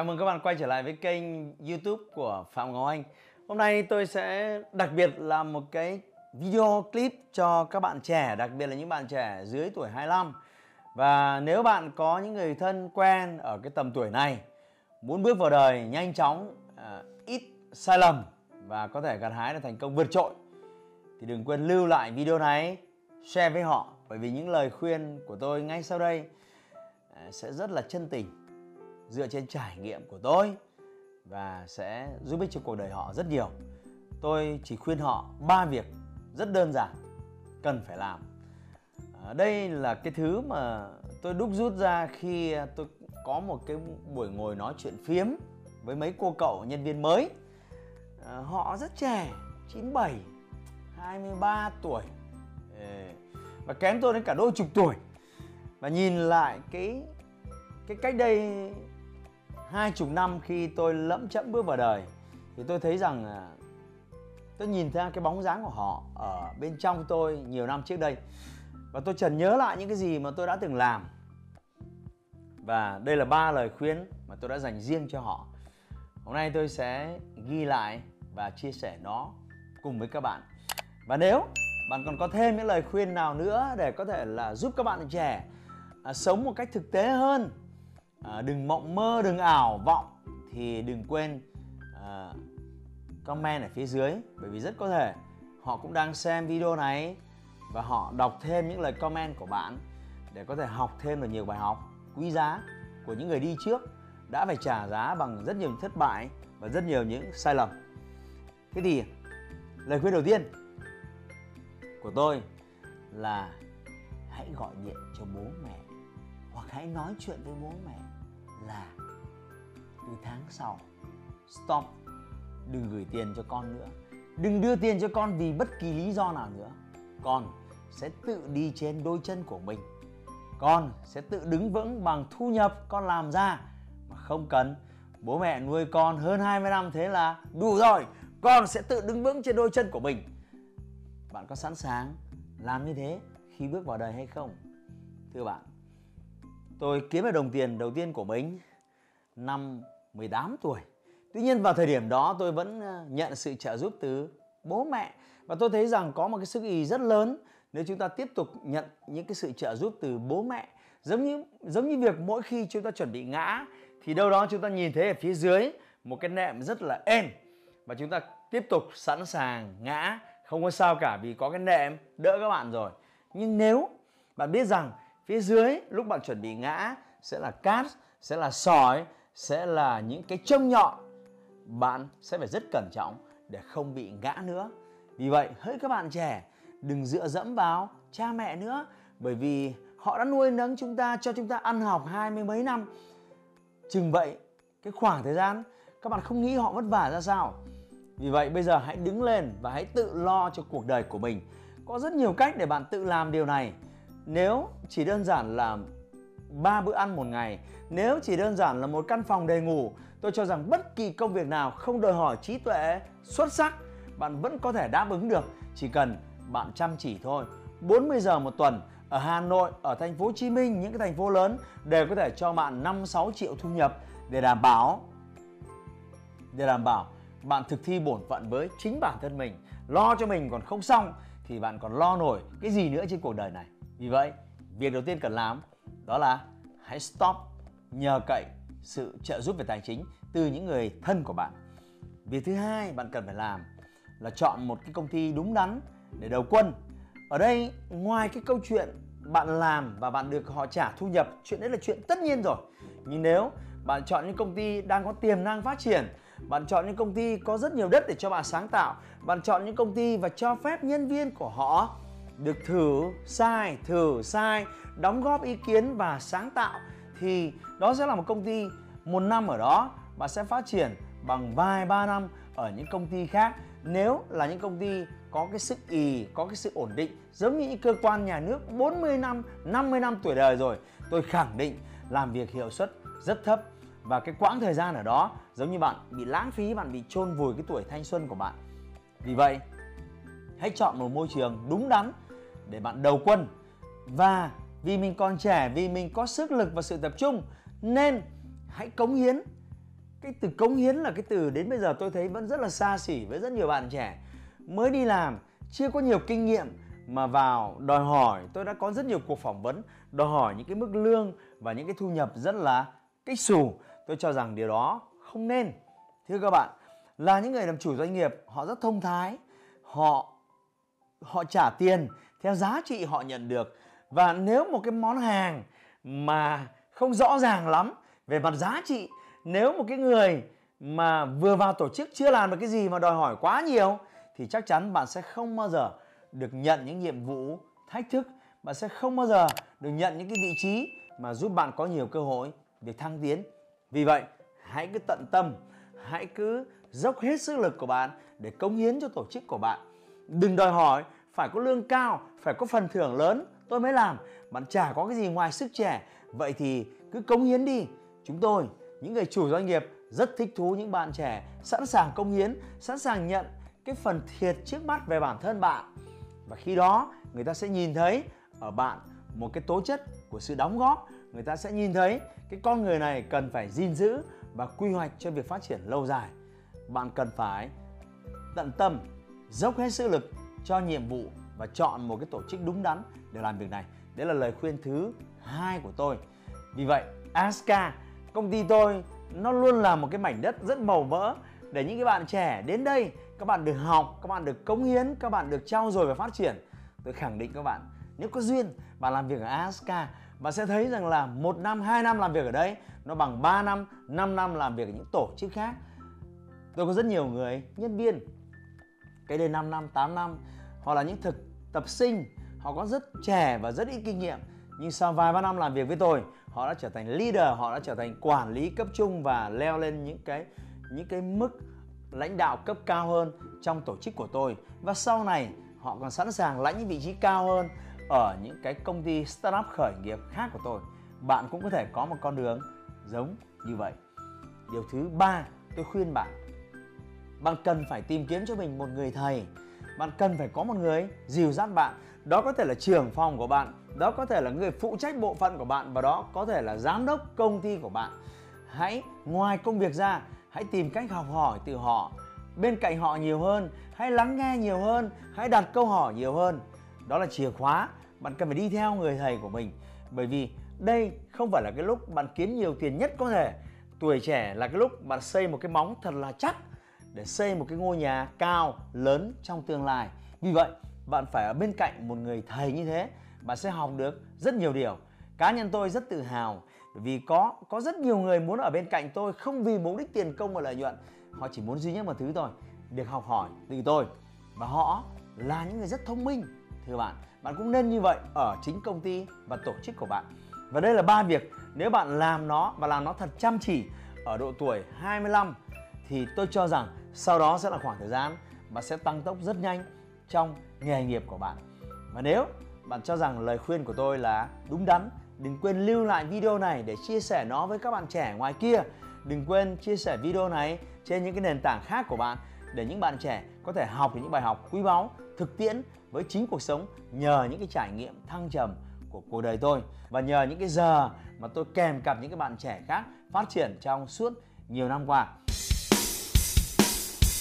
Chào mừng các bạn quay trở lại với kênh YouTube của Phạm Ngọc Anh. Hôm nay tôi sẽ đặc biệt làm một cái video clip cho các bạn trẻ, đặc biệt là những bạn trẻ dưới tuổi 25. Và nếu bạn có những người thân quen ở cái tầm tuổi này muốn bước vào đời nhanh chóng, à, ít sai lầm và có thể gặt hái được thành công vượt trội thì đừng quên lưu lại video này, share với họ bởi vì những lời khuyên của tôi ngay sau đây à, sẽ rất là chân tình dựa trên trải nghiệm của tôi và sẽ giúp ích cho cuộc đời họ rất nhiều. Tôi chỉ khuyên họ ba việc rất đơn giản cần phải làm. À, đây là cái thứ mà tôi đúc rút ra khi tôi có một cái buổi ngồi nói chuyện phiếm với mấy cô cậu nhân viên mới. À, họ rất trẻ, 97, 23 tuổi và kém tôi đến cả đôi chục tuổi. Và nhìn lại cái cái cách đây hai chục năm khi tôi lẫm chẫm bước vào đời thì tôi thấy rằng à, tôi nhìn ra cái bóng dáng của họ ở bên trong tôi nhiều năm trước đây. Và tôi chợt nhớ lại những cái gì mà tôi đã từng làm. Và đây là ba lời khuyên mà tôi đã dành riêng cho họ. Hôm nay tôi sẽ ghi lại và chia sẻ nó cùng với các bạn. Và nếu bạn còn có thêm những lời khuyên nào nữa để có thể là giúp các bạn trẻ à, sống một cách thực tế hơn à, đừng mộng mơ đừng ảo vọng thì đừng quên à, comment ở phía dưới bởi vì rất có thể họ cũng đang xem video này và họ đọc thêm những lời comment của bạn để có thể học thêm được nhiều bài học quý giá của những người đi trước đã phải trả giá bằng rất nhiều thất bại và rất nhiều những sai lầm. Thế thì lời khuyên đầu tiên của tôi là hãy gọi điện cho bố mẹ hoặc hãy nói chuyện với bố mẹ là từ tháng sau, stop, đừng gửi tiền cho con nữa. Đừng đưa tiền cho con vì bất kỳ lý do nào nữa. Con sẽ tự đi trên đôi chân của mình. Con sẽ tự đứng vững bằng thu nhập con làm ra. Mà không cần, bố mẹ nuôi con hơn 20 năm thế là đủ rồi. Con sẽ tự đứng vững trên đôi chân của mình. Bạn có sẵn sàng làm như thế khi bước vào đời hay không? Thưa bạn Tôi kiếm được đồng tiền đầu tiên của mình năm 18 tuổi. Tuy nhiên vào thời điểm đó tôi vẫn ờ, nhận sự trợ giúp từ bố mẹ. Và tôi thấy rằng có một cái sức ý rất lớn nếu chúng ta tiếp tục nhận những cái sự trợ giúp từ bố mẹ. Giống như giống như việc mỗi khi chúng ta chuẩn bị ngã, thì đâu đó chúng ta nhìn thấy ở phía dưới một cái nệm rất là êm. Và chúng ta tiếp tục sẵn sàng ngã, không có sao cả vì có cái nệm, đỡ các bạn rồi. Nhưng nếu bạn biết rằng phía dưới, lúc bạn chuẩn bị ngã, sẽ là cát, sẽ là sỏi, sẽ là những cái châm nhọn bạn sẽ phải rất cẩn trọng để không bị ngã nữa. Vì vậy, hỡi các bạn trẻ, đừng dựa dẫm vào cha mẹ nữa, bởi vì họ đã nuôi nấng chúng ta cho chúng ta ăn học hai mươi mấy năm. Chừng vậy, cái khoảng thời gian, các bạn không nghĩ họ vất vả ra sao. Vì vậy, bây giờ hãy đứng lên và hãy tự lo cho cuộc đời của mình. Có rất nhiều cách để bạn tự làm điều này nếu chỉ đơn giản là ba bữa ăn một ngày nếu chỉ đơn giản là một căn phòng đầy ngủ tôi cho rằng bất kỳ công việc nào không đòi hỏi trí tuệ xuất sắc bạn vẫn có thể đáp ứng được. Chỉ cần bạn chăm chỉ thôi. 40 giờ một tuần ở Hà Nội, ở thành phố Hồ Chí Minh, những cái thành phố lớn đều có thể cho bạn 5 6 triệu thu nhập để đảm bảo để đảm bảo bạn thực thi bổn phận với chính bản thân mình, lo cho mình còn không xong thì bạn còn lo nổi cái gì nữa trên cuộc đời này. Vì vậy, việc đầu tiên cần làm đó là hãy stop nhờ cậy sự trợ giúp về tài chính từ những người thân của bạn. Việc thứ hai bạn cần phải làm là chọn một cái công ty đúng đắn để đầu quân. Ở đây ngoài cái câu chuyện bạn làm và bạn được họ trả thu nhập, chuyện đấy là chuyện tất nhiên rồi. Nhưng nếu bạn chọn những công ty đang có tiềm năng phát triển, bạn chọn những công ty có rất nhiều đất để cho bạn sáng tạo, bạn chọn những công ty và cho phép nhân viên của họ được thử sai thử sai đóng góp ý kiến và sáng tạo thì đó sẽ là một công ty một năm ở đó bạn sẽ phát triển bằng vài ba năm ở những công ty khác nếu là những công ty có cái sức ì, có cái sự ổn định giống như những cơ quan nhà nước 40 năm, 50 năm tuổi đời rồi tôi khẳng định làm việc hiệu suất rất thấp và cái quãng thời gian ở đó giống như bạn bị lãng phí, bạn bị chôn vùi cái tuổi thanh xuân của bạn. Vì vậy, hãy chọn một môi trường đúng đắn để bạn đầu quân. Và vì mình còn trẻ, vì mình có sức lực và sự tập trung nên hãy cống hiến. Cái từ cống hiến là cái từ đến bây giờ tôi thấy vẫn rất là xa xỉ với rất nhiều bạn trẻ. Mới đi làm chưa có nhiều kinh nghiệm mà vào đòi hỏi tôi đã có rất nhiều cuộc phỏng vấn đòi hỏi những cái mức lương và những cái thu nhập rất là kích xù. Tôi cho rằng điều đó không nên. Thưa các bạn là những người làm chủ doanh nghiệp họ rất thông thái họ họ trả tiền theo giá trị họ nhận được. Và nếu một cái món hàng mà không rõ ràng lắm về mặt giá trị, nếu một cái người mà vừa vào tổ chức chưa làm được cái gì mà đòi hỏi quá nhiều, thì chắc chắn bạn sẽ không bao giờ được nhận những nhiệm vụ thách thức. Bạn sẽ không bao giờ được nhận những cái vị trí mà giúp bạn có nhiều cơ hội để thăng tiến. Vì vậy, hãy cứ tận tâm, hãy cứ dốc hết sức lực của bạn để cống hiến cho tổ chức của bạn. Đừng đòi hỏi phải có lương cao, phải có phần thưởng lớn, tôi mới làm. Bạn chả có cái gì ngoài sức trẻ. Vậy thì cứ cống hiến đi. Chúng tôi, những người chủ doanh nghiệp, rất thích thú những bạn trẻ sẵn sàng công hiến, sẵn sàng nhận cái phần thiệt trước mắt về bản thân bạn. Và khi đó, người ta sẽ nhìn thấy ở bạn một cái tố chất của sự đóng góp. Người ta sẽ nhìn thấy cái con người này cần phải gìn giữ và quy hoạch cho việc phát triển lâu dài. Bạn cần phải tận tâm, dốc hết sức lực cho nhiệm vụ và chọn một cái tổ chức đúng đắn để làm việc này. Đấy là lời khuyên thứ hai của tôi. Vì vậy Aska công ty tôi, nó luôn là một cái mảnh đất rất màu mỡ để những cái bạn trẻ đến đây, các bạn được học, các bạn được cống hiến, các bạn được trao dồi và phát triển. Tôi khẳng định các bạn, nếu có duyên bạn làm việc ở Aska bạn sẽ thấy rằng là một năm, hai năm làm việc ở đây, nó bằng 3 năm 5 năm làm việc ở những tổ chức khác. Tôi có rất nhiều người, nhân viên cái đây 5 năm 8 năm, hoặc là những thực tập sinh, họ có rất trẻ và rất ít kinh nghiệm. Nhưng sau vài, ba năm làm việc với tôi, họ đã trở thành leader, họ đã trở thành quản lý cấp trung và leo lên những cái những cái mức lãnh đạo cấp cao hơn trong tổ chức của tôi. Và sau này, họ còn sẵn sàng lãnh những vị trí cao hơn ở những cái công ty startup khởi nghiệp khác của tôi. Bạn cũng có thể có một con đường giống như vậy. Điều thứ ba, tôi khuyên bạn bạn cần phải tìm kiếm cho mình một người thầy. Bạn cần phải có một người dìu dắt bạn. Đó có thể là trưởng phòng của bạn, đó có thể là người phụ trách bộ phận của bạn và đó có thể là giám đốc công ty của bạn. Hãy, ngoài công việc ra, hãy tìm cách học hỏi từ họ. Bên cạnh họ nhiều hơn, hãy lắng nghe nhiều hơn, hãy đặt câu hỏi nhiều hơn. Đó là chìa khóa, bạn cần phải đi theo người thầy của mình. Bởi vì đây không phải là cái lúc bạn kiếm nhiều tiền nhất có thể. Tuổi trẻ là cái lúc bạn xây một cái móng thật là chắc để xây một cái ngôi nhà cao, lớn trong tương lai. Vì vậy, bạn phải ở bên cạnh một người thầy như thế, bạn sẽ học được rất nhiều điều. Cá nhân tôi rất tự hào vì có có rất nhiều người muốn ở bên cạnh tôi không vì mục đích tiền công và lợi nhuận. Họ chỉ muốn duy nhất một thứ thôi, được học hỏi từ tôi. Và họ là những người rất thông minh, thưa bạn. Bạn cũng nên như vậy ở chính công ty và tổ chức của bạn. Và đây là ba việc. Nếu bạn làm nó và làm nó thật chăm chỉ ở độ tuổi 25 thì tôi cho rằng sau đó sẽ là khoảng thời gian mà sẽ tăng tốc rất nhanh trong nghề nghiệp của bạn. Và nếu bạn cho rằng lời khuyên của tôi là đúng đắn, đừng quên lưu lại video này để chia sẻ nó với các bạn trẻ ngoài kia. Đừng quên chia sẻ video này trên những cái nền tảng khác của bạn để những bạn trẻ có thể học được những bài học quý báu, thực tiễn với chính cuộc sống nhờ những cái trải nghiệm thăng trầm của cuộc đời tôi. Và nhờ những cái giờ mà tôi kèm cặp những cái bạn trẻ khác phát triển trong suốt nhiều năm qua